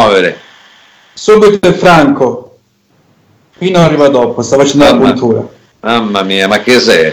muovere. Subito è Franco. Pino arriva dopo, sta facendo Mamma- la cultura. Mamma mia, ma che sei?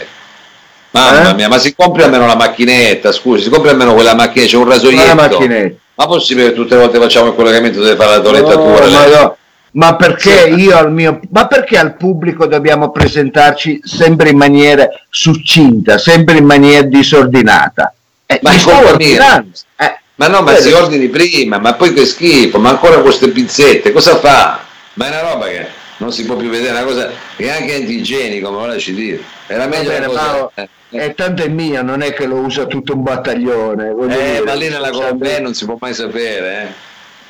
Mamma Eh? mia, ma si compri almeno la macchinetta, scusi, si compri almeno quella macchina, c'è un rasoietto. macchinetta. Ma possibile che tutte le volte facciamo il collegamento deve fare la No, toilettatura? ma, lei? no. Ma perché Sì. io al mio ma perché al pubblico dobbiamo presentarci sempre in maniera succinta, sempre in maniera disordinata? Eh, Ma ordinando. Eh, Ma no, ma vedi? si ordini prima, ma poi che schifo, ma ancora queste pizzette, cosa fa? Ma è una roba che non si può più vedere, è una cosa che è anche antigenico, ma lasci dire. Era meglio una cosa... Mauro, eh, E tanto è mia, non è che lo usa tutto un battaglione. eh, dire, ma lì nella sempre- Colombia non si può mai sapere, eh.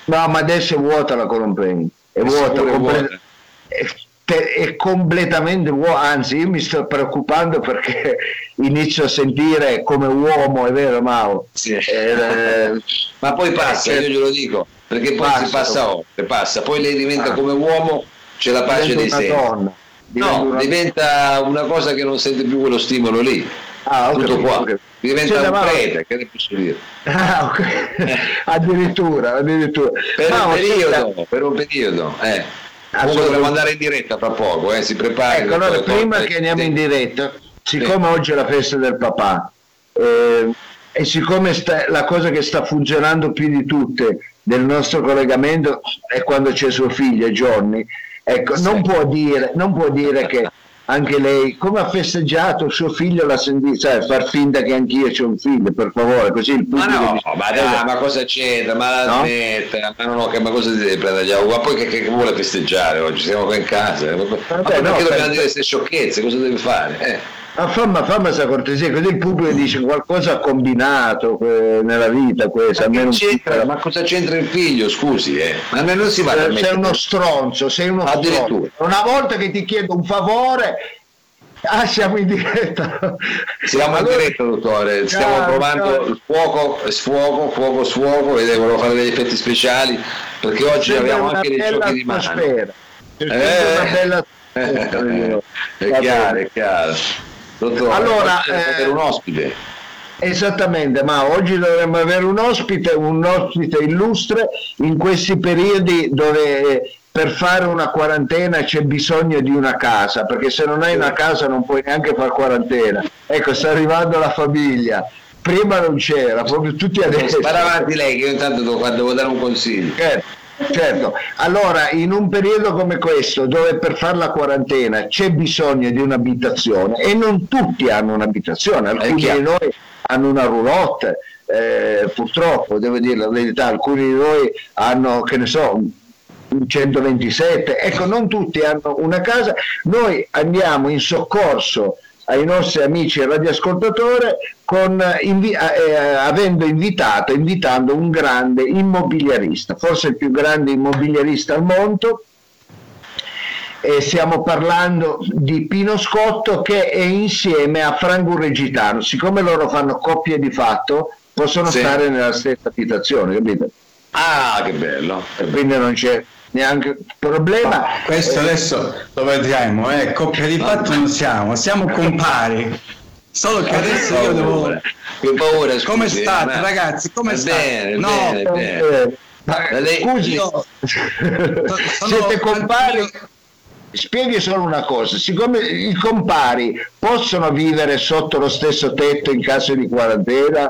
No, ma adesso è vuota la Colombeni. È vuota, è vuota. è, te- è completamente vuota. Anzi, io mi sto preoccupando perché inizio a sentire come uomo, è vero, Mao? Sì. Eh, Ma poi passa, eh, io glielo dico, perché poi Passa, si passa oltre, passa, poi lei diventa Ah. come uomo, c'è la pace dei una sensi. donna. diventa No, una- diventa una cosa che non sente più quello stimolo lì. Ah, ho Tutto qua. capito. Diventa Senta, un Mauro- prete, che ne posso dire? Ah, ok. addirittura, addirittura. Per Mauro, un periodo, per un periodo, eh. Comunque dobbiamo andare in diretta fra poco, eh, si prepari. Ecco, allora prima che andiamo in Sì. diretta, siccome oggi è la festa del papà eh, e siccome sta- la cosa che sta funzionando più di tutte del nostro collegamento è quando c'è suo figlio Johnny, ecco, Sì. non, può dire, non può dire che anche lei, come ha festeggiato suo figlio, l'ha sentito, cioè, far finta che anch'io c'ho un figlio, per favore, così il Ma pubblico... no, dice- ma dai, ma cosa c'entra? Ma la No? smetta, ma non ho che ma cosa si deve prendere gli auguri? Ma poi che, che vuole festeggiare oggi? Siamo qua in casa. ma poi no, perché dobbiamo per- dire queste sciocchezze? Cosa deve fare? Eh. Ma fammi, fammi questa cortesia, così il pubblico dice qualcosa ha combinato eh, nella vita questa, Ma, un c'entra? ma cosa c'entra il figlio? Scusi, eh. Ma non si va a sei permettere- uno stronzo, sei uno stronzo. Una volta che ti chiedo un favore, ah siamo in diretta. Siamo in diretta, dottore. Stiamo Ciao, provando ciao. fuoco, sfuoco, fuoco, sfuoco. Vedete, volevo fare degli effetti speciali perché oggi Sembra abbiamo anche dei giochi di mano. C'è Eh. una bella è chiaro, è chiaro. Dottore, Allora, eh, un ospite. Esattamente, ma oggi dovremmo avere un ospite, un ospite illustre in questi periodi dove eh, per fare una quarantena c'è bisogno di una casa, perché se non hai una casa non puoi neanche fare quarantena. Ecco, sta arrivando la famiglia. Prima non c'era, proprio tutti adesso. Spara avanti lei che io intanto devo, devo dare un consiglio. Certo, certo. Allora, in un periodo come questo, dove per fare la quarantena c'è bisogno di un'abitazione e non tutti hanno un'abitazione, alcuni di noi hanno una roulotte, eh, purtroppo, devo dire la verità, alcuni di noi hanno, che ne so, un 127, ecco, non tutti hanno una casa, noi andiamo in soccorso ai nostri amici radioascoltatori con, eh, invi- eh, avendo invitato, invitando un grande immobiliarista, forse il più grande immobiliarista al mondo, e stiamo parlando di Pino Scotto che è insieme a Franco Regitano, siccome loro fanno coppie di fatto, possono Sì. stare nella stessa abitazione, capito? Ah, che bello. E quindi non c'è neanche problema. Questo Eh, adesso lo vedremo, eh. coppia di fatto non siamo, siamo compari. Solo che adesso io devo... Che paura, scusi, Come eh, state ma- ragazzi? Come state? Bene, no, bene, bene. ma Ma lei- scusi, io- siete compari? Spieghi solo una cosa, siccome i compari possono vivere sotto lo stesso tetto in caso di quarantena,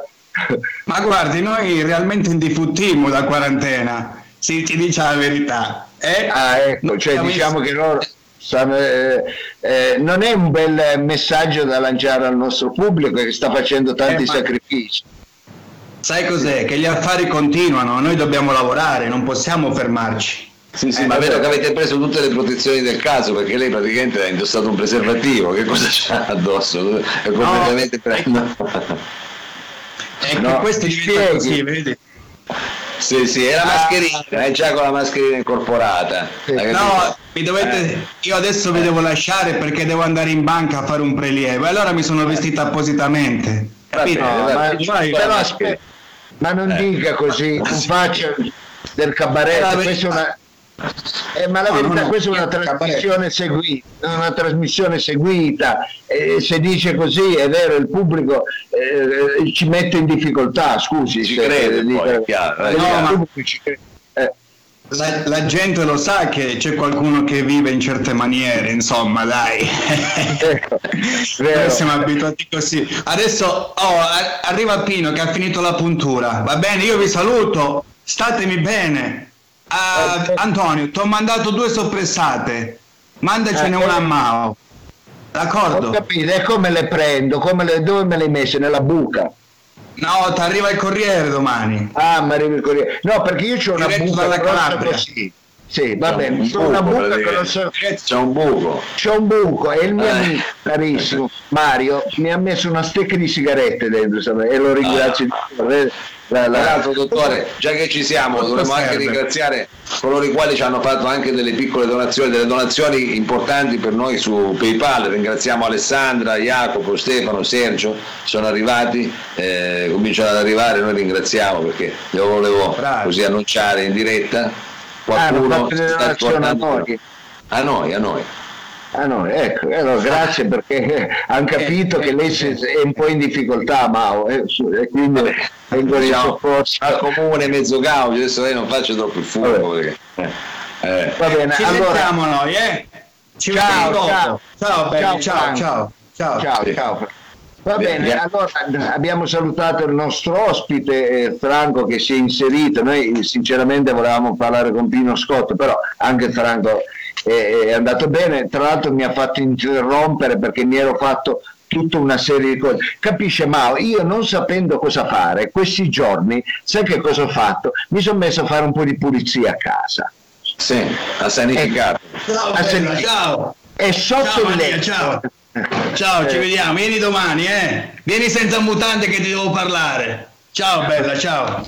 Ma guardi, noi realmente indifuttimmo da quarantena, si ti dice la verità. Eh? ah, ecco, cioè diciamo che loro stanno, eh, eh, non è un bel messaggio da lanciare al nostro pubblico che sta facendo tanti Eh, ma- sacrifici. Sai cos'è? Che gli affari continuano, noi dobbiamo lavorare, non possiamo fermarci. Sì, sì, Eh, ma vabbè. vedo che avete preso tutte le protezioni del caso perché lei praticamente ha indossato un preservativo. Che cosa c'ha addosso? È completamente preso. E No, che questo diventa così, vedi? Sì, sì, è la mascherina, è già con la mascherina incorporata. No, mi dovete, io adesso vi devo lasciare perché devo andare in banca a fare un prelievo e allora mi sono vestito appositamente. Capito? No, ma. Vai. però aspetta, ma non Eh. dica così, non faccia del cabaret, È la questa è una... eh, ma la No, verità, no, no, questa è una trasmissione seguita, una trasmissione seguita, e se dice così è vero, il pubblico eh, ci mette in difficoltà, scusi. Ci se- crede, poi, è chiaro, eh, pubblico ci crede. Eh, La, la, gente lo sa che c'è qualcuno che vive in certe maniere, insomma, dai. Noi siamo abituati così. Adesso oh, arriva Pino che ha finito la puntura. Va bene, io vi saluto. Statemi bene. Uh, Antonio, ti ho mandato due soppressate. Mandacene eh, una a Mao. D'accordo? Ho capito, e come le prendo? Come le, dove me le hai messe? Nella buca? No, ti arriva il Corriere domani. Ah, mi arriva il Corriere. No, perché io ho una buca grossa così. Sì, va bene, un buco, una buca grossa. C'è un buco. C'è un buco e il mio eh. amico carissimo Mario mi ha messo una stecca di sigarette dentro e lo ringrazio. Ah. Tra l'altro, dottore, già che ci siamo, dovremmo anche ringraziare coloro i quali ci hanno fatto anche delle piccole donazioni, delle donazioni importanti per noi su PayPal. Ringraziamo Alessandra, Jacopo, Stefano, Sergio, sono arrivati, eh, cominciano ad arrivare, noi ringraziamo perché le volevo Bravi. così annunciare in diretta. Qualcuno ah, sta portando a noi, a noi. Ah no, ecco, allora, grazie perché hanno capito che lei è un po' in difficoltà, Mao, eh, e quindi vengono in soccorso. Al comune mezzo gaudio, adesso lei non faccio troppo il fuoco. Perché, eh, eh. Va bene, ci allora... sentiamo noi, eh? Ci ciao, ciao, ciao, ciao, ciao, ciao, ciao, ciao, ciao. Va bene, allora abbiamo salutato il nostro ospite eh, Franco che si è inserito, noi sinceramente volevamo parlare con Pino Scotto, però anche Franco è andato bene, tra l'altro mi ha fatto interrompere perché mi ero fatto tutta una serie di cose. Capisce Mao, io non sapendo cosa fare, questi giorni, sai che cosa ho fatto? Mi sono messo a fare un po' di pulizia a casa. Sì, ha sanificato. E, ciao, a bella, ciao. E sotto ciao, il letto. Ciao. Ciao, ci eh. vediamo. Vieni domani, eh. Vieni senza mutante che ti devo parlare. Ciao, bella, ciao.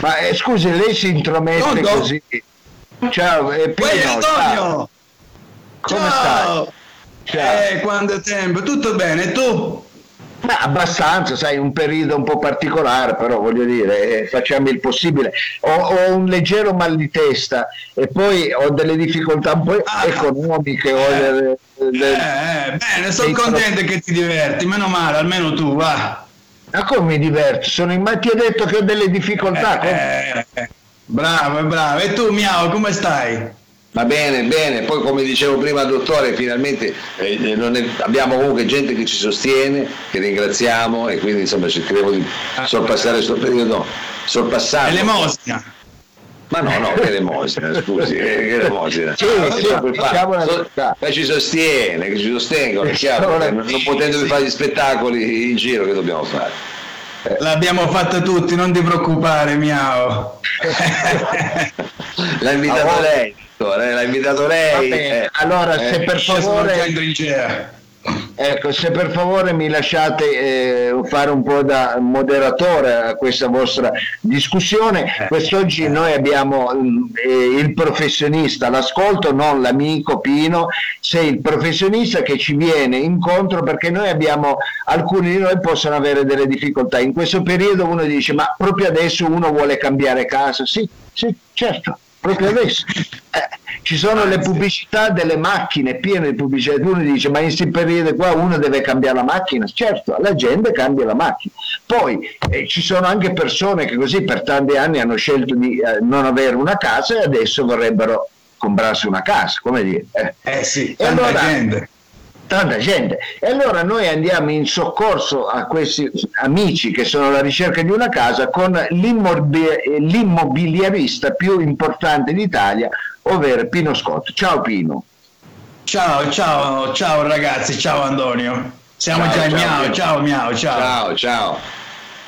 Ma eh, scusi, lei si intromette no, così. Ciao, eh, Pino, Uè, Antonio! Come ciao. stai? Ciao. Eh, quanto tempo? Tutto bene, tu? Ma abbastanza, sai, un periodo un po' particolare, però voglio dire, eh, facciamo il possibile. Ho, ho, un leggero mal di testa e poi ho delle difficoltà un po' ah, economiche. Eh, delle, delle, eh, bene, sono contento che ti diverti, meno male, almeno tu, va. Ma come mi diverto? Sono in... Ma ti ho detto che ho delle difficoltà. Eh, eh, bravo, bravo. E tu, Miao, come stai? Va bene, bene, poi come dicevo prima dottore, finalmente eh, è, abbiamo comunque gente che ci sostiene, che ringraziamo e quindi insomma cercheremo di ah. sorpassare questo periodo. Sorpassare. L'elemosina. Ma no, no, che elemosina, scusi, che elemosina. Sì, sì, so, ma ci sostiene, che ci sostengono, è chiaro, non, non potendovi fare gli spettacoli in giro che dobbiamo fare. L'abbiamo fatta tutti, non ti preoccupare, miao. L'ha invitato lei dottore, l'ha invitato lei. Eh, allora, se eh, per favore... Ecco, se per favore mi lasciate eh, fare un po' da moderatore a questa vostra discussione, eh. quest'oggi noi abbiamo eh, il professionista all'ascolto, non l'amico Pino, sei il professionista che ci viene incontro perché noi abbiamo, alcuni di noi possono avere delle difficoltà. In questo periodo uno dice, ma proprio adesso uno vuole cambiare casa? Sì, sì, certo proprio adesso. Eh, ci sono le pubblicità delle macchine piene di pubblicità. Uno dice: Ma in questo periodo qua uno deve cambiare la macchina. Certo, la gente cambia la macchina. Poi eh, ci sono anche persone che così per tanti anni hanno scelto di eh, non avere una casa e adesso vorrebbero comprarsi una casa. Come dire? Eh, eh sì, tanta allora, gente tanta gente. E allora noi andiamo in soccorso a questi amici che sono alla ricerca di una casa con l'immobiliarista più importante d'Italia, ovvero Pino Scott. Ciao Pino. Ciao, ciao, ciao ragazzi, ciao Antonio. Siamo ciao, già in Miao, ciao Miao, ciao. Ciao, ciao.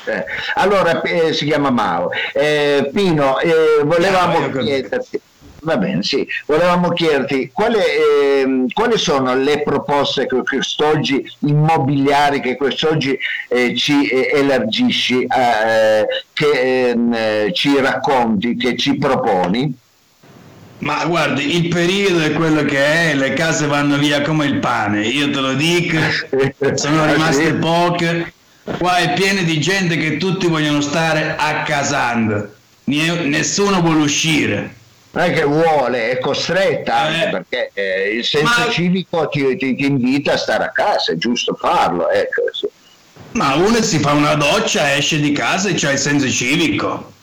Eh, allora eh, si chiama Mao. Eh, Pino, eh, volevamo chiederti Va bene, sì. Volevamo chiederti quale, eh, quali sono le proposte che quest'oggi immobiliari che quest'oggi eh, ci eh, elargisci, eh, che ehm, ci racconti, che ci proponi? Ma guardi, il periodo è quello che è, le case vanno via come il pane, io te lo dico, sono rimaste poche, qua è pieno di gente che tutti vogliono stare a casando, nessuno vuole uscire non è che vuole, è costretta anche eh. perché eh, il senso Ma... civico ti, ti, ti, invita a stare a casa, è giusto farlo. Ecco. Ma uno si fa una doccia, esce di casa e c'ha il senso civico.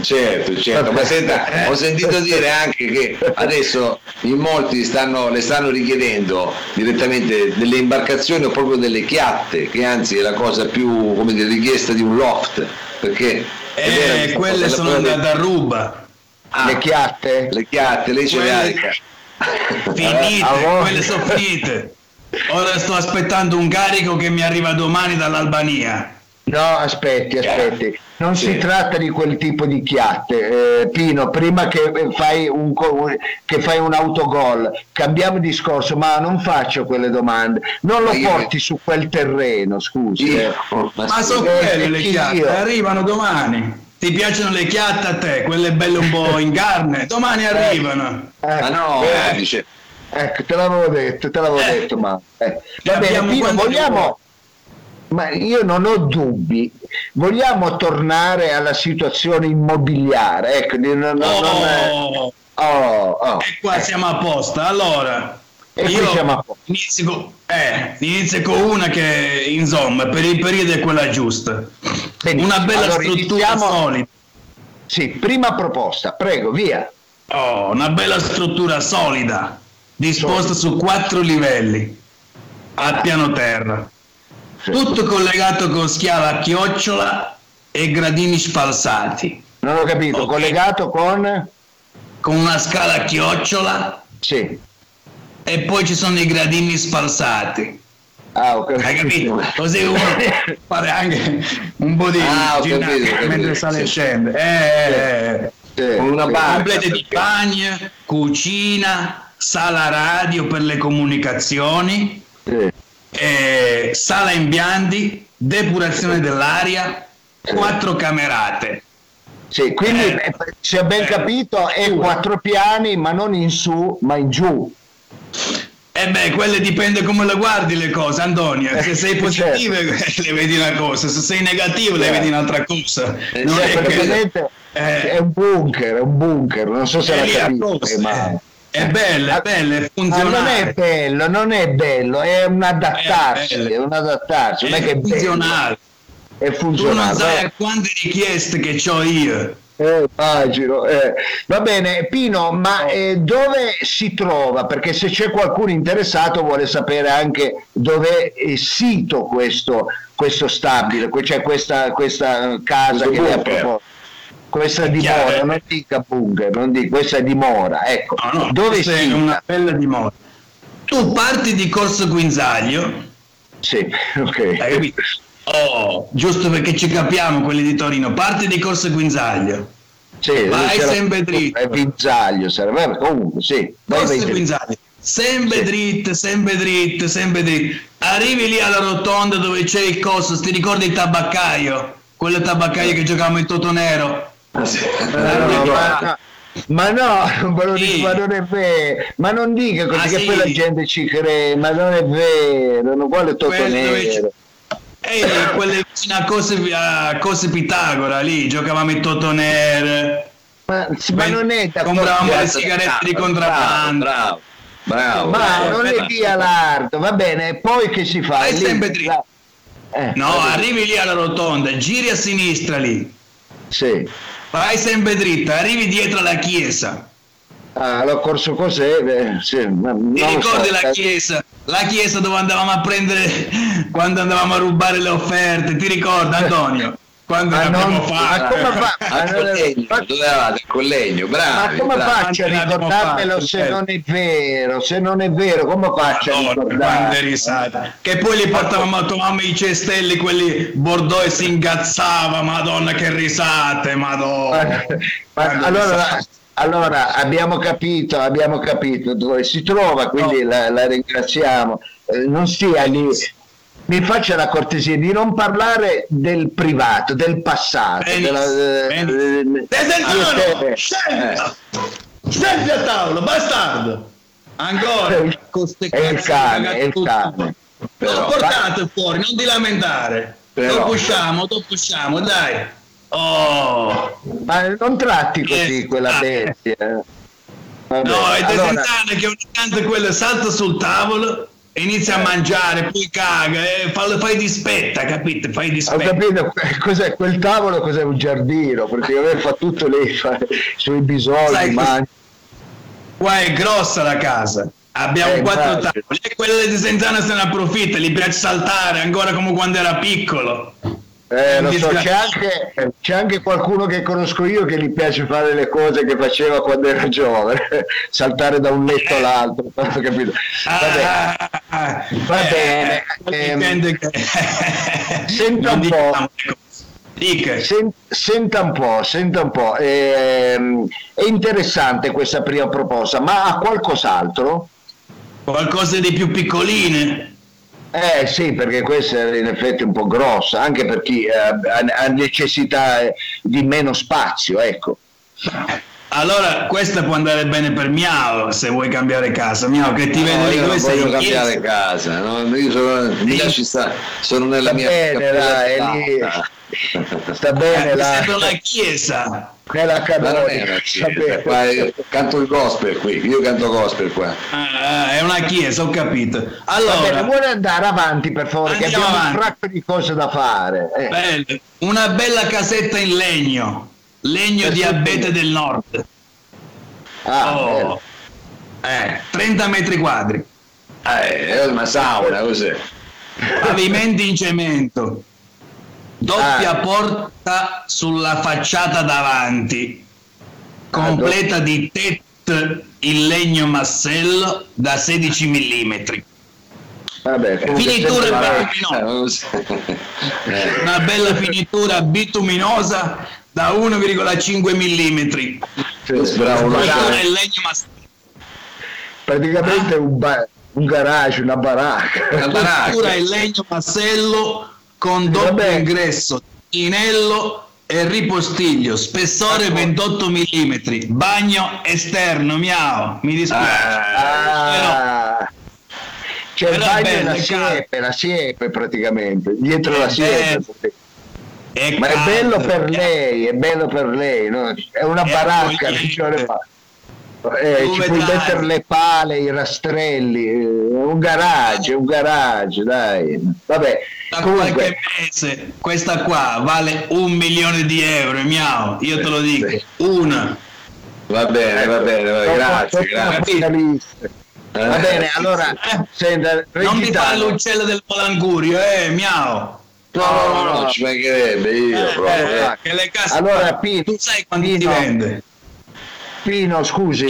Certo, certo, ma senta, eh. ho sentito dire anche che adesso in molti stanno, le stanno richiedendo direttamente delle imbarcazioni o proprio delle chiatte, che anzi è la cosa più come dire, richiesta di un loft, perché... Eh, quelle sono andate a ruba. Ah, le chiatte? Le chiatte, lei ce le ha. Finite, eh, quelle sono finite. Ora sto aspettando un carico che mi arriva domani dall'Albania. No, aspetti, aspetti. Non sì. si tratta di quel tipo di chiatte, eh, Pino. Prima che fai, un, che fai un autogol, cambiamo discorso, ma non faccio quelle domande. Non lo io... porti su quel terreno, scusi. Io... Eh. Ma, ma sono quelle le chiatte, io... arrivano domani. Ti piacciono le chiatte a te, quelle belle un po' in carne? Domani arrivano. Eh, ma no, eh, dice. Ecco, te l'avevo detto, te l'avevo eh. detto, ma... Eh. Va bene, Pino, vogliamo ma io non ho dubbi. Vogliamo tornare alla situazione immobiliare? Ecco, non, non, oh, oh, oh. E qua siamo a posto. Allora, e io inizio con, eh, inizio con una che, insomma, per il periodo è quella giusta. Benissimo. Una bella allora, struttura iniziamo... solida. Sì, prima proposta, prego, via. Oh, una bella struttura solida, disposta su quattro livelli, a piano terra tutto collegato con schiava a chiocciola e gradini spalsati. Non ho capito, okay. collegato con? Con una scala a chiocciola. Sì. E poi ci sono i gradini spalsati. Ah, ho capito. Hai capito? Così uno fare anche un po' di ah, ginnastica mentre sale e scende. Eh, sì. Eh, con una barca. Complete di bagno, cucina, sala radio per le comunicazioni. Sì eh, sala imbiandi, depurazione dell'aria, quattro camerate. Sì, quindi eh, se ho ben eh, capito è quattro piani, ma non in su, ma in giù. Eh beh, quelle dipende come le guardi le cose, Antonio. Se eh, sei positivo certo. le vedi una cosa, se sei negativo le vedi un'altra cosa. Non è, che... è un bunker, è un bunker, non so se la capite, ma... È bello, è bello, è funzionale. non è bello, non è bello, è un adattarsi, è, è un adattarsi, non è, che è funzionale. È funzionale. Tu non sai quante richieste che ho io. Eh, immagino. Eh. Va bene, Pino, ma eh, dove si trova? Perché se c'è qualcuno interessato vuole sapere anche dove è sito questo, questo stabile, cioè questa, questa casa che ha proposto questa dimora, non dica bunker, non dica, questa dimora, ecco, no, no, dove sei? una bella dimora. Tu parti di Corso Guinzaglio. Sì, ok. Oh, giusto perché ci capiamo quelli di Torino, parti di Corso Guinzaglio. Sì, vai sempre dritto. È Guinzaglio, sarebbe comunque, sì. Corso Guinzaglio. Sempre sì. dritto, sempre dritto, sempre dritto. Arrivi lì alla rotonda dove c'è il coso, ti ricordi il tabaccaio? Quello tabaccaio che giocavamo in Toto Nero? ma, ma no, ma, sì. ma non è vero, ma non dica così ah, che sì. poi la gente ci crede, ma non è vero, non vuole tutto Ehi, quelle vicine a cose, a cose Pitagora lì, giocavamo in Totoner. Ma, ma non è da Compravamo le sigarette bravo, di contrabbando. Bravo, bravo, ma bravo, non bravo. è via lardo, va bene, poi che si fa? È sempre dritto. Eh, no, arrivi lì alla rotonda, giri a sinistra lì. Sì vai sempre dritta, arrivi dietro alla chiesa. Ah, l'ho corso cos'è? Beh, sì, Ti ricordi so, la chiesa? La chiesa dove andavamo a prendere quando andavamo a rubare le offerte, ti ricordi Antonio? Quando ma non, fatto? Ma come fa? Ma collegno, dove eravate? Il collegno, bravi. Ma come bravi. faccio a ricordarmelo se certo. non è vero? Se non è vero, come faccio Madonna, a ricordarmelo? risate. Che poi li portavamo a tomare i cestelli, quelli Bordeaux e si ingazzava, madonna che risate, madonna. Ma, ma, allora, allora, abbiamo capito, abbiamo capito dove si trova, quindi no. la, la, ringraziamo. Eh, non stia lì mi faccia la cortesia di non parlare del privato, del passato. Benissimo, della, benissimo. Eh, eh, Senti a tavola, bastardo! Ancora! È il cane, è il cane. Però, portate fuori, non ti lamentare. Però, dopo usciamo, dopo usciamo, dai. Oh. Ma non tratti così eh, quella bestia. Vabbè. No, è allora... che ogni tanto quello salta sul tavolo inizia a mangiare, poi caga, e fai, fai dispetta, capite? Fai dispetta. Ho capito, cos'è quel tavolo, cos'è un giardino, praticamente fa tutto lì, fa i suoi bisogni, Sai, mangia. Qua è grossa la casa. Abbiamo eh, quattro immagino. tavoli e quelle di Senzana se ne approfitta, gli piace saltare ancora come quando era piccolo. Eh, lo so, c'è anche, c'è anche, qualcuno che conosco io che gli piace fare le cose che faceva quando era giovane, saltare da un letto all'altro, capito? Va bene, va bene. Eh, senta un po'. Sen, senta un po', senta un po'. Eh, è interessante questa prima proposta, ma ha qualcos'altro? Qualcosa di più piccoline? Eh sì, perché questa è in effetti un po' grossa, anche per chi eh, ha necessità di meno spazio, ecco. Allora, questa può andare bene per Miao se vuoi cambiare casa. Miao, che ti no, vede io non voglio cambiare casa, no? io sono, stare, sono nella mia bene, dai, sta bene là. Sembra una chiesa. Nella canone canto il gospel qui io canto gospel qua. Ah, è una chiesa ho capito. Allora bene, vuole andare avanti per favore che abbiamo avanti. un fracco di cose da fare eh. una bella casetta in legno. Legno di abete del nord. Ah, oh. eh, 30 metri quadri. Eh, è una sauna cos'è? Pavimenti in cemento doppia ah. porta sulla facciata davanti, completa di tetto in legno massello da 16 mm. Vabbè, finitura bituminosa. Una bella finitura bituminosa da 1,5 mm. Sì, bravo, legno massello. Praticamente ah. un, ba- un garage, una baracca. Una baracca. in legno massello con doppio ingresso, inello e ripostiglio, spessore 28 mm, bagno esterno, miau, mi dispiace. Ah, C'è il bagno e la siepe, la siepe praticamente, dietro la siepe. È Ma è bello per lei, è bello per lei, no? è una baracca, vuole fare eh, ci puoi dai? mettere le pale, i rastrelli, eh, un garage, un garage, dai. Vabbè, da comunque... qualche mese questa qua vale un milione di euro, miau, io te lo dico, una. Va bene, va bene, va bene. grazie, grazie. Eh, va bene, allora, eh, senta, non mi fa l'uccello del Polangurio, eh, miau. No, no, no, no, ci mancherebbe io. Eh, proprio, eh, eh. Che le casse allora, Pino, tu sai quanto Pino, ti vende? Pino, scusi,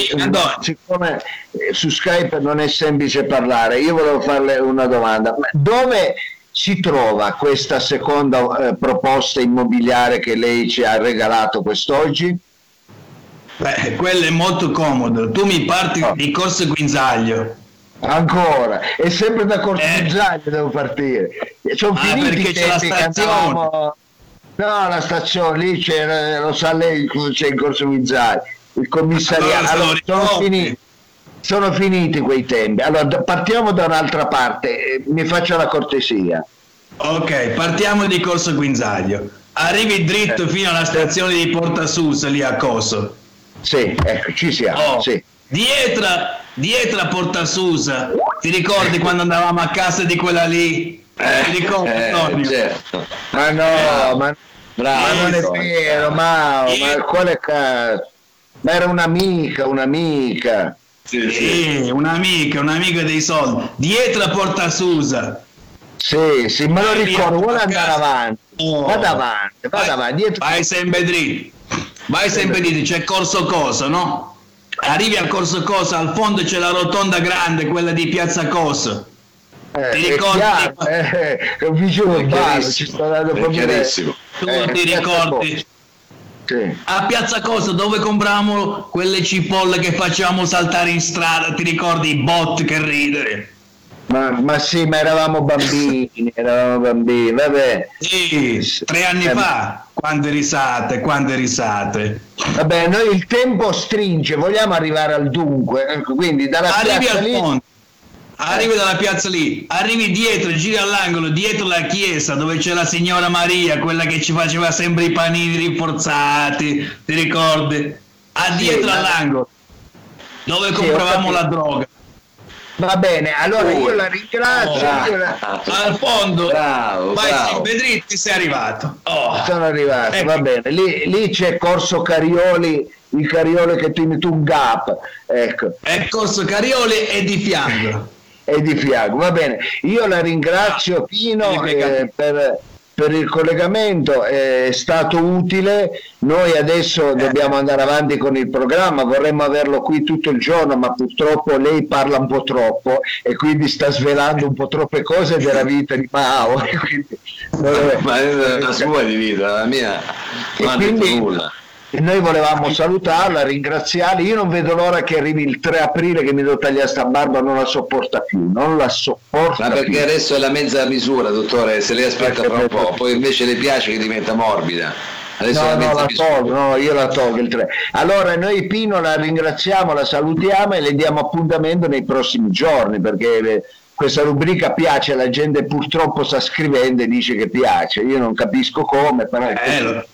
siccome eh, su Skype non è semplice parlare, io volevo farle una domanda. Dove si trova questa seconda eh, proposta immobiliare che lei ci ha regalato quest'oggi? Beh, quello è molto comodo. Tu mi parti oh. di Corso Guinzaglio. Ancora, è sempre da Corso eh. Guinzaglio devo partire. Sono ah, perché c'è la stazione. No, la stazione lì c'è, lo sa lei c'è in Corso Guinzaglio il commissariato. Allora, sono, finiti, sono, finiti, quei tempi. Allora, partiamo da un'altra parte, eh, mi faccia la cortesia. Ok, partiamo di Corso Guinzaglio. Arrivi dritto eh. fino alla stazione di Porta Sus, lì a Coso. Sì, ecco, ci siamo. Oh, sì. Dietro, dietro a Porta Susa, ti ricordi quando andavamo a casa di quella lì? Eh, ti ricordi, eh, certo. Ma no, eh, ma, Bravo, ma non è vero, ma, ma quale cazzo? ma era un'amica, un'amica. Sì, sì. un'amica, un'amica dei soldi. Dietro a Porta Susa. Sì, sì, me lo ricordo, vuole andare avanti. Oh. Vada avanti, vada avanti. Dietro... Vai sempre dritto. Vai sempre dritto, c'è Corso Cosa, no? Arrivi al Corso Cosa, al fondo c'è la rotonda grande, quella di Piazza Cosa. Eh, ti ricordi? Chiaro, eh, è un vicino urbano, ci sta dando proprio... Tu eh, ti ricordi? Sì. A Piazza Costa dove compravamo quelle cipolle che facevamo saltare in strada, ti ricordi i bot che ridere? Ma, ma sì, ma eravamo bambini, eravamo bambini, vabbè. Sì, tre anni eh, fa, quante risate, quante risate. Vabbè, noi il tempo stringe, vogliamo arrivare al dunque, ecco, quindi dalla Arrivi al lì... Ponte arrivi dalla piazza lì, arrivi dietro, giri all'angolo, dietro la chiesa dove c'è la signora Maria, quella che ci faceva sempre i panini rinforzati, ti ricordi? A dietro sì, all'angolo, dove sì, compravamo la droga. Va bene, allora io la ringrazio. Oh, io la... Al fondo, bravo, vai bravo. Vedritti, sei arrivato. Oh. Sono arrivato, ecco. va bene. Lì, lì, c'è Corso Carioli, il Cariole che tiene tu un gap. Ecco. È Corso Carioli e di fianco. E di fianco, va bene. Io la ringrazio ah, Pino eh, per per il collegamento, è stato utile. Noi adesso eh. dobbiamo andare avanti con il programma, vorremmo averlo qui tutto il giorno, ma purtroppo lei parla un po' troppo e quindi sta svelando un po' troppe cose della vita di Mao. ma è la sua di vita, la mia non ha detto nulla noi volevamo salutarla, ringraziarla. Io non vedo l'ora che arrivi il 3 aprile che mi devo tagliare sta barba, non la sopporta più, non la sopporta Ma perché più. adesso è la mezza misura, dottore, se lei aspetta fra un po', poi invece le piace che diventa morbida. Adesso no, la no, la tolgo, no, io la tolgo il 3. Allora noi Pino la ringraziamo, la salutiamo e le diamo appuntamento nei prossimi giorni perché questa rubrica piace alla gente purtroppo sta scrivendo e dice che piace io non capisco come però eh,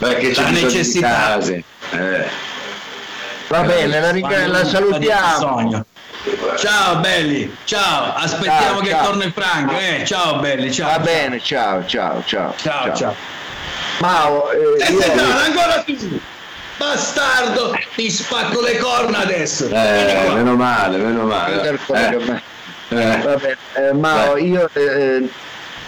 perché c'è la necessità. Eh. Va bene, la, ring- la salutiamo. Ciao belli, ciao, aspettiamo ciao, che ciao. torni Franco, eh. ciao belli, ciao. Va ciao. bene, ciao, ciao, ciao. Ciao, ciao. Mao, eh, eh, io... ancora tu. Bastardo, ti spacco le corna adesso. Eh, meno male, meno male. Eh. Eh. Vabbè, eh, Mao, io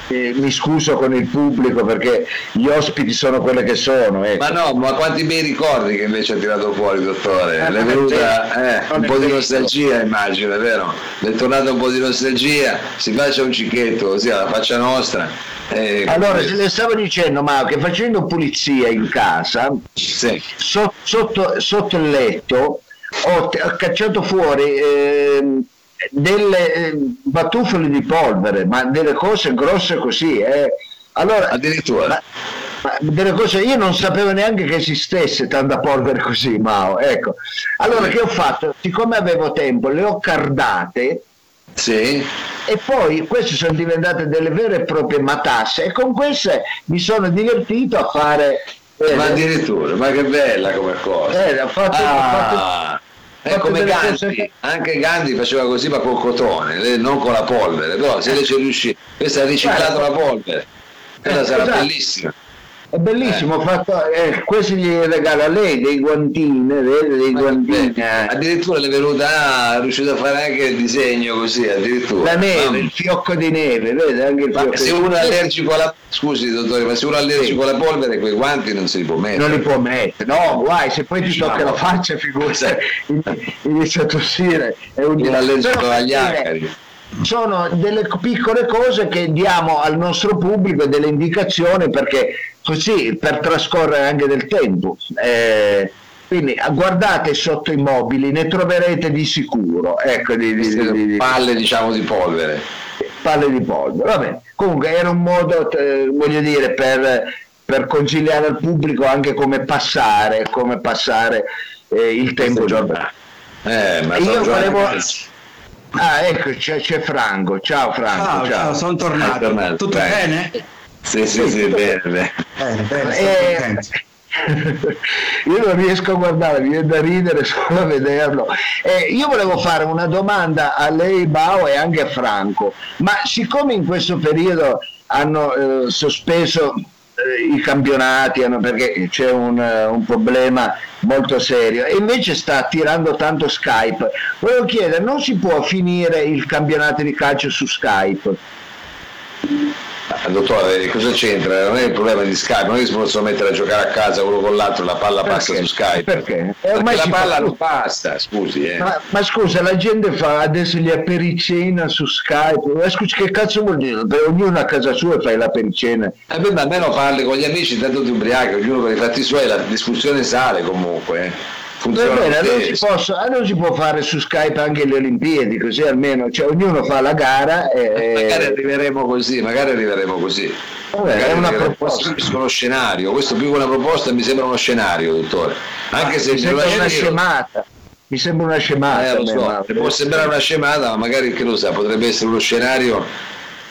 eh, eh, mi scuso con il pubblico perché gli ospiti sono quelle che sono. Ecco. Ma no, ma quanti bei ricordi che invece ha tirato fuori, dottore? Eh, Le è venuta eh, un po' di nostalgia, immagino, è vero? Le è tornato un po' di nostalgia, si faccia un cicchetto così alla faccia nostra. Eh, allora, se le stavo dicendo, ma che facendo pulizia in casa, sì. so, sotto, sotto, il letto, ho, ho cacciato fuori eh, delle eh, batuffole di polvere, ma delle cose grosse così. Eh. Allora, Addirittura. Ma, ma delle cose, io non sapevo neanche che esistesse tanta polvere così, Mao. Ecco. Allora, che ho fatto? Siccome avevo tempo, le ho cardate. Sì. E poi queste sono diventate delle vere e proprie matasse e con queste mi sono divertito a fare eh, ma addirittura, ma che bella come cosa. Eh, ho fatto, ah. ho fatto è come Gandhi, che... anche Gandhi faceva così ma col cotone, non con la polvere, però se lei ci riuscì, questa ha riciclato la polvere, quella eh, sarà esatto. bellissima. È bellissimo, eh. fatto, eh, questo gli regala lei dei guantini, vede, dei guantini. Addirittura le è venuta, ah, è riuscito a fare anche il disegno così, addirittura. La neve, Mamma. il fiocco di neve, vede anche il fiocco se uno è allergico alla scusi dottore, ma se uno è allergico sì. alla polvere quei guanti non si li può mettere. Non li può mettere, no, guai, se poi ti tocca la faccia, figurati, inizia a tossire. È un... allergico agli acari sono delle piccole cose che diamo al nostro pubblico delle indicazioni perché così per trascorrere anche del tempo. Eh, quindi guardate sotto i mobili, ne troverete di sicuro. Ecco, di, di, di, palle diciamo di polvere. Palle di polvere, vabbè. Comunque era un modo, eh, voglio dire, per, per, consigliare al pubblico anche come passare, come passare eh, il tempo giornale. Eh, ma io volevo... Ah, ecco, c'è, c'è, Franco. Ciao Franco. Ciao, ciao. ciao sono tornato. tornato. Tutto bene? bene? Sì, sì, sì, bene, bene. bene, bene eh, io non riesco a guardare, mi viene da ridere solo a vederlo. Eh, io volevo fare una domanda a lei, Bao, e anche a Franco, ma siccome in questo periodo hanno eh, sospeso i campionati, hanno, perché c'è un, eh, un, problema molto serio, e invece sta attirando tanto Skype, volevo chiedere, non si può finire il campionato di calcio su Skype? Dottore, cosa c'entra? Non è il problema di Skype, non è che si possono mettere a giocare a casa uno con l'altro, la palla Perché? passa su Skype. Perché? Eh, ormai Perché la palla non passa, scusi. Eh. Ma, ma, scusa, la gente fa adesso gli apericena su Skype, ma scusi che cazzo vuol dire? Per ognuno a casa sua fai l'apericena. Eh beh, ma almeno parli con gli amici, tanto ti ubriachi, ognuno per i fatti suoi, la discussione sale comunque. Funziona bene, allora si, posso, allora si, può fare su Skype anche le Olimpiadi, così almeno cioè, ognuno fa la gara. E, magari arriveremo così, magari arriveremo così. Vabbè, è una proposta. Uno scenario, questo più che una proposta mi sembra uno scenario, dottore. Anche se mi sembra una scemata. Mi sembra una scemata. Eh, so, può sembrare una scemata, ma magari che lo sa, potrebbe essere uno scenario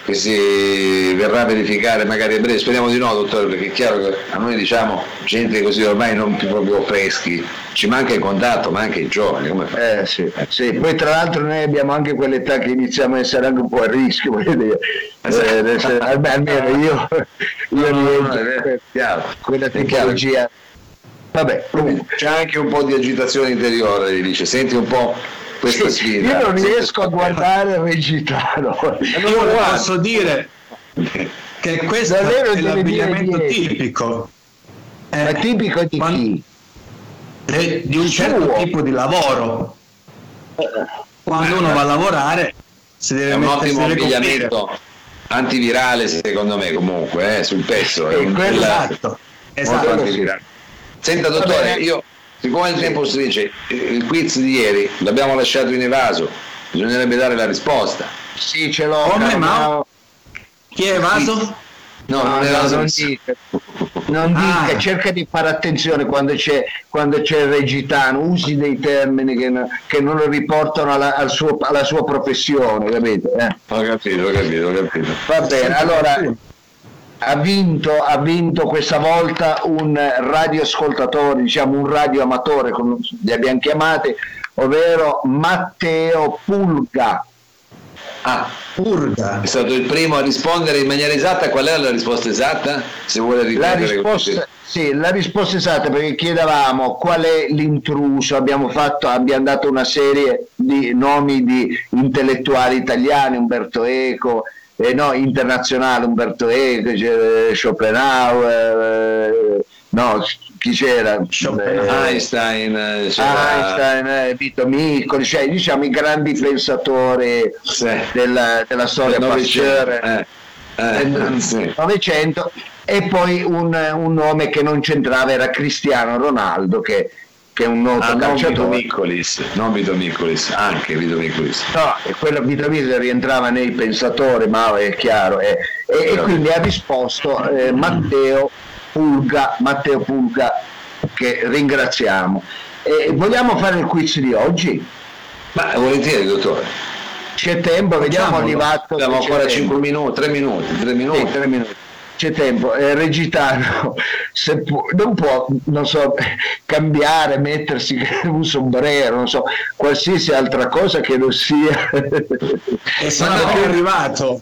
che si verrà a verificare magari a breve, speriamo di no dottore, perché è chiaro che a noi diciamo gente così ormai non più proprio freschi, ci manca il contatto, ma anche i giovani. Come eh, sì, sì. Poi tra l'altro noi abbiamo anche quell'età che iniziamo a essere anche un po' a rischio, dire. Eh, almeno io, io no, no, no, è chiaro. quella tecnologia. Vabbè, c'è anche un po' di agitazione interiore, dice, senti un po' questa sì, sfida. Io non riesco a guardare Regitano. Io posso dire che questo Davvero è l'abbigliamento tipico. Eh, è tipico di chi? Di un certo Suo. tipo di lavoro. Quando uno va a lavorare si deve è un ottimo abbigliamento antivirale secondo me comunque eh, sul pezzo. È un esatto. esatto. Senta dottore, io siccome il tempo si dice il quiz di ieri l'abbiamo lasciato in evaso bisognerebbe dare la risposta sì ce l'ho come ma chi è evaso? no, non, no, non dica, non dica ah. cerca di fare attenzione quando c'è, quando c'è il regitano usi dei termini che, che non riportano alla, al suo, alla sua professione capite? Eh? ho capito ho capito ho capito va bene allora ha vinto, ha vinto questa volta un radioascoltatore, diciamo un radioamatore, come li abbiamo chiamati, ovvero Matteo Pulga. Ah, Purga. È stato il primo a rispondere in maniera esatta. Qual era la risposta esatta? Se vuole ripetere. La risposta, sì, la risposta esatta perché chiedevamo qual è l'intruso. Abbiamo, fatto, abbiamo dato una serie di nomi di intellettuali italiani, Umberto Eco, eh, no, internazionale Umberto Eco, Schopenhauer, eh, no, chi c'era? Eh, Einstein, eh, Einstein eh, Vito Miccoli, cioè diciamo i grandi pensatori sì. della, della, storia sì. Novecento e poi un, un, nome che non c'entrava era Cristiano Ronaldo che che è un noto ah, calciatore. Vito Miccolis, non Vito Miccolis, anche Vito Miccolis. No, e quello Vito Miccolis rientrava nei pensatori, ma è chiaro. Eh. E, e, quindi ha risposto eh, Matteo Pulga, Matteo Pulga, che ringraziamo. E vogliamo fare il quiz di oggi? Ma volentieri, dottore. C'è tempo, vediamo arrivato. Abbiamo ancora 5 minuti, 3 minuti, 3 minuti. Sì, 3 minuti c'è tempo, eh, Regitano può, non può, non so, cambiare, mettersi un sombrero, non so, qualsiasi altra cosa che non sia. E sono appena arrivato,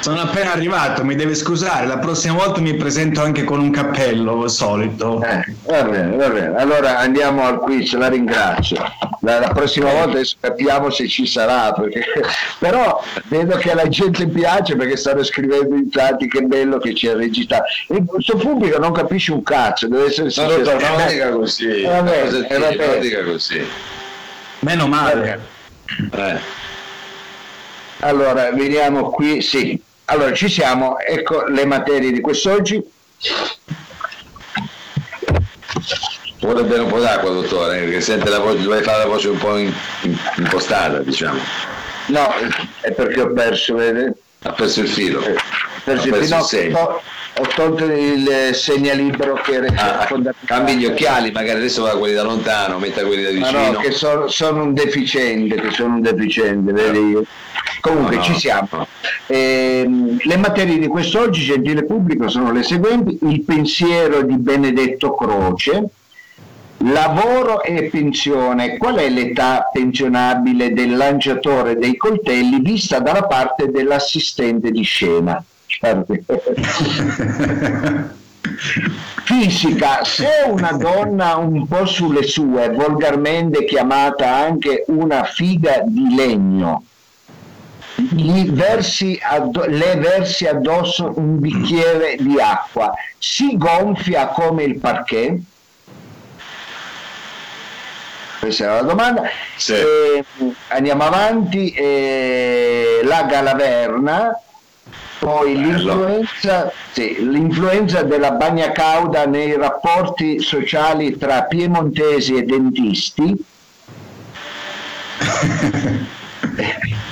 sono appena arrivato, mi deve scusare, la prossima volta mi presento anche con un cappello solito. Eh, va bene, va bene, allora andiamo al quiz, la ringrazio. La, la prossima volta adesso capiamo se ci sarà, perché... però vedo che alla gente piace perché stanno scrivendo in tanti che bello che c'è regista. E questo pubblico non capisce un cazzo, deve essere sincero. No, non dica così, eh, vabbè, eh, vabbè. non dica così. Meno male. Eh. Allora, vediamo qui, sì. Allora, ci siamo, ecco le materie di quest'oggi. Vuole bere un po' d'acqua, dottore, perché sente la voce, dovrai fare la voce un po' impostata, diciamo. No, è perché ho perso, vede? Ha perso il filo. Perso il filo. Ho, ho tolto il segnalibro che era ah, cambi gli occhiali magari adesso va quelli da lontano metta quelli da vicino Ma no, che sono, sono un deficiente che sono un deficiente vedi? Comunque no, ci siamo. Eh, le materie di quest'oggi gentile pubblico sono le seguenti. Il pensiero di Benedetto Croce Lavoro e pensione. Qual è l'età pensionabile del lanciatore dei coltelli vista dalla parte dell'assistente di scena? Fisica, se una donna un po' sulle sue, volgarmente chiamata anche una figa di legno, gli versi addo- le versi addosso un bicchiere di acqua, si gonfia come il parquet? Questa è la domanda. Sì. Eh, andiamo avanti. Eh, la Galaverna, poi l'influenza, sì, l'influenza, della bagna cauda nei rapporti sociali tra piemontesi e dentisti.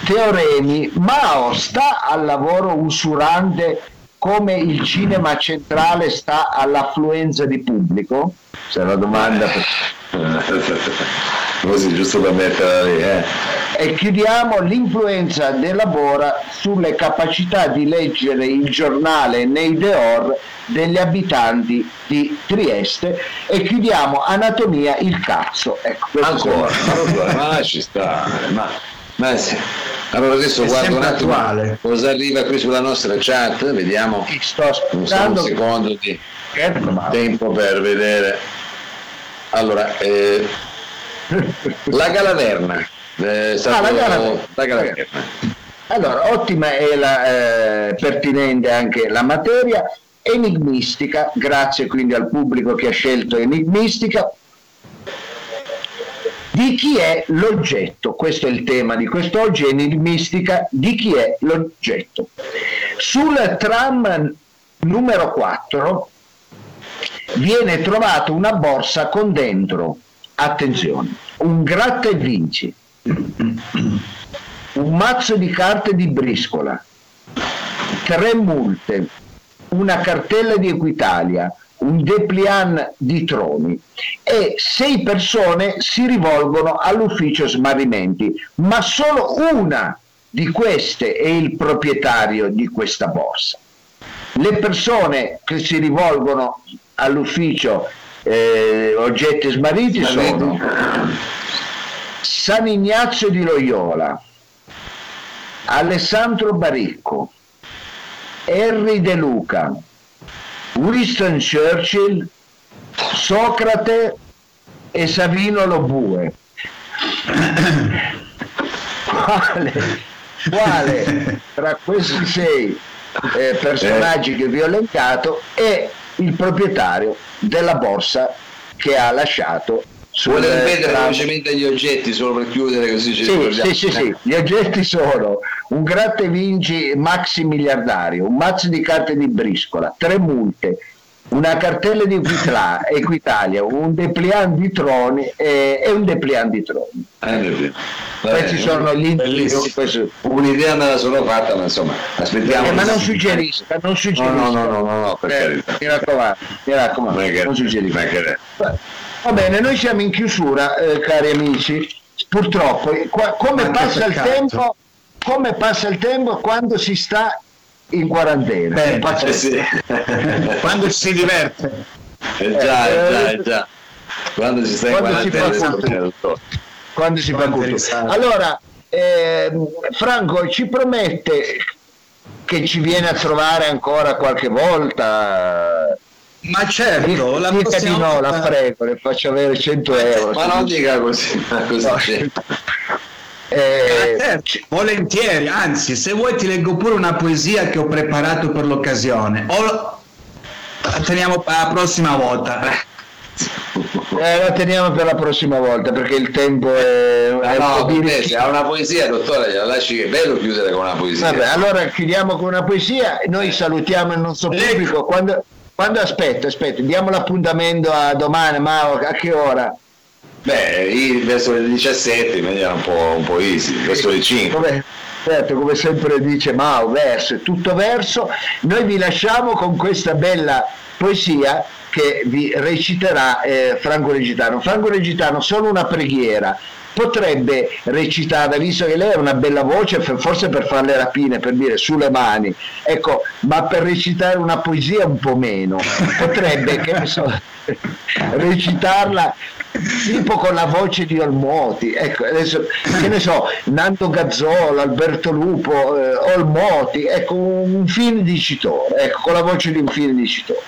Teoremi, Mao sta al lavoro usurante come il cinema centrale sta all'affluenza di pubblico? C'è la domanda. Per... Così, giusto per metterla lì. Eh. E chiudiamo l'influenza della Bora sulle capacità di leggere il giornale nei Deor degli abitanti di Trieste e chiudiamo anatomia il cazzo. Ecco, ancora, ma, ma ci sta, ma, ma sì. Allora adesso È guardo un attimo attuale. cosa arriva qui sulla nostra chat, vediamo sto aspettando un secondo di tempo per vedere. Allora, eh, la Galaverna. Eh, ah, la Galaverna. La Galaverna. Allora, ottima e la, eh, pertinente anche la materia, enigmistica, grazie quindi al pubblico che ha scelto enigmistica, di chi è l'oggetto? Questo è il tema di quest'oggi, enigmistica, di chi è l'oggetto. Sul tram numero 4 viene trovata una borsa con dentro, attenzione, un gratta e vinci, un mazzo di carte di briscola, tre multe, una cartella di Equitalia, un dépliant di troni e sei persone si rivolgono all'ufficio smarrimenti, ma solo una di queste è il proprietario di questa borsa. Le persone che si rivolgono all'ufficio eh, oggetti smarriti sono San Ignazio di Loyola, Alessandro Baricco, Henry De Luca, Winston Churchill, Socrate e Savino Lobue. quale, quale tra questi sei eh, personaggi che vi ho elencato è il proprietario della borsa che ha lasciato Vuole ripetere velocemente gli oggetti solo per chiudere così ci sì, sì, sì, sì, gli oggetti sono un gratte vinci maxi miliardario, un mazzo di carte di briscola, tre multe, una cartella di Equitalia, un depliant di troni e, e un depliant di troni. Eh, questi sono gli indizi. Un'idea me la sono fatta, ma insomma, aspettiamo. Eh, ma non suggerisca, non suggerisca. No, no, no, no, no, per eh, Mi raccomando, mi raccomando, non suggerisca. Va bene, noi siamo in chiusura, eh, cari amici. Purtroppo, qua, come passa il tempo, come passa il tempo quando si sta in quarantena? Beh, eh sì. quando si diverte. Eh già, eh, già, eh già. Quando si sta in quarantena. Quando si fa culto. Allora, eh, Franco ci promette che ci viene a trovare ancora qualche volta ma certo, la dica di no, la prego, le faccio avere 100 euro. Ma non dica così. così. Eh, certo, volentieri, anzi, se vuoi ti leggo pure una poesia che ho preparato per l'occasione. O la teniamo per la prossima volta. Eh, la teniamo per la prossima volta perché il tempo è, ah, è no, un po' ha una poesia dottore gliela lasci che è bello chiudere con una poesia Vabbè, allora chiudiamo con una poesia noi salutiamo il nostro pubblico quando, quando aspetta, aspetta, diamo l'appuntamento a domani, ma a che ora? Beh, verso le 17 in maniera un po', un po easy, verso le 5. Come, certo, come sempre dice Mao, verso, tutto verso. Noi vi lasciamo con questa bella poesia che vi reciterà eh, Franco Regitano. Franco Regitano, solo una preghiera potrebbe recitare, visto che lei ha una bella voce, forse per fare le rapine, per dire sulle mani, ecco, ma per recitare una poesia un po' meno, potrebbe, che ne so, recitarla tipo con la voce di Olmoti, ecco, adesso, che ne so, Nando Gazzolo, Alberto Lupo, eh, Olmoti, ecco, un film dicitore, ecco, con la voce di un film dicitore.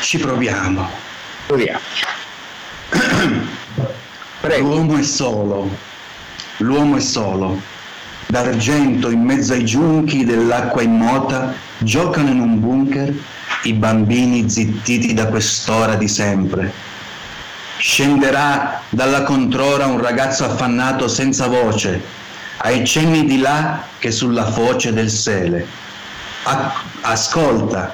Ci proviamo. Proviamoci. Prego. L'uomo è solo, l'uomo è solo. D'argento in mezzo ai giunchi dell'acqua immota giocano in un bunker i bambini zittiti da quest'ora di sempre. Scenderà dalla controra un ragazzo affannato senza voce, ai cenni di là che sulla foce del sele. ascolta,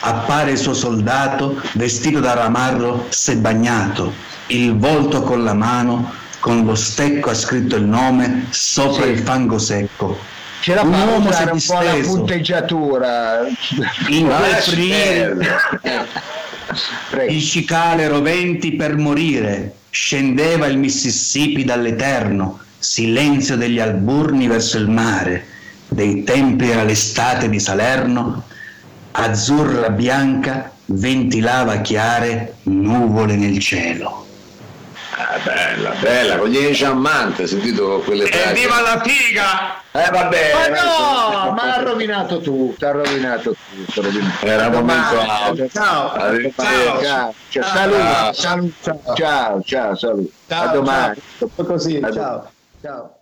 appare il suo soldato vestito da ramarro se bagnato il volto con la mano, con lo stecco ha scritto il nome sopra sì. il fango secco. Ce la fa un usare un po' la punteggiatura. In il cicale roventi per morire, scendeva il Mississippi dall'Eterno, silenzio degli alburni verso il mare, dei tempi era l'estate di Salerno, azzurra bianca ventilava chiare nuvole nel cielo. Ah, bella, bella, con gli enciammante, sentito quelle frasi. Evviva la figa! Eh vabbè, Ma no, ma ha rovinato tutto, ha rovinato tutto. Rovinato. Era un momento Ciao. alto. Ciao. Arrivederci. Ciao, ciao, ciao, saluto, Ciao. ciao, ciao, saluto. Ciao, A domani. ciao. Così, A ciao. Ciao.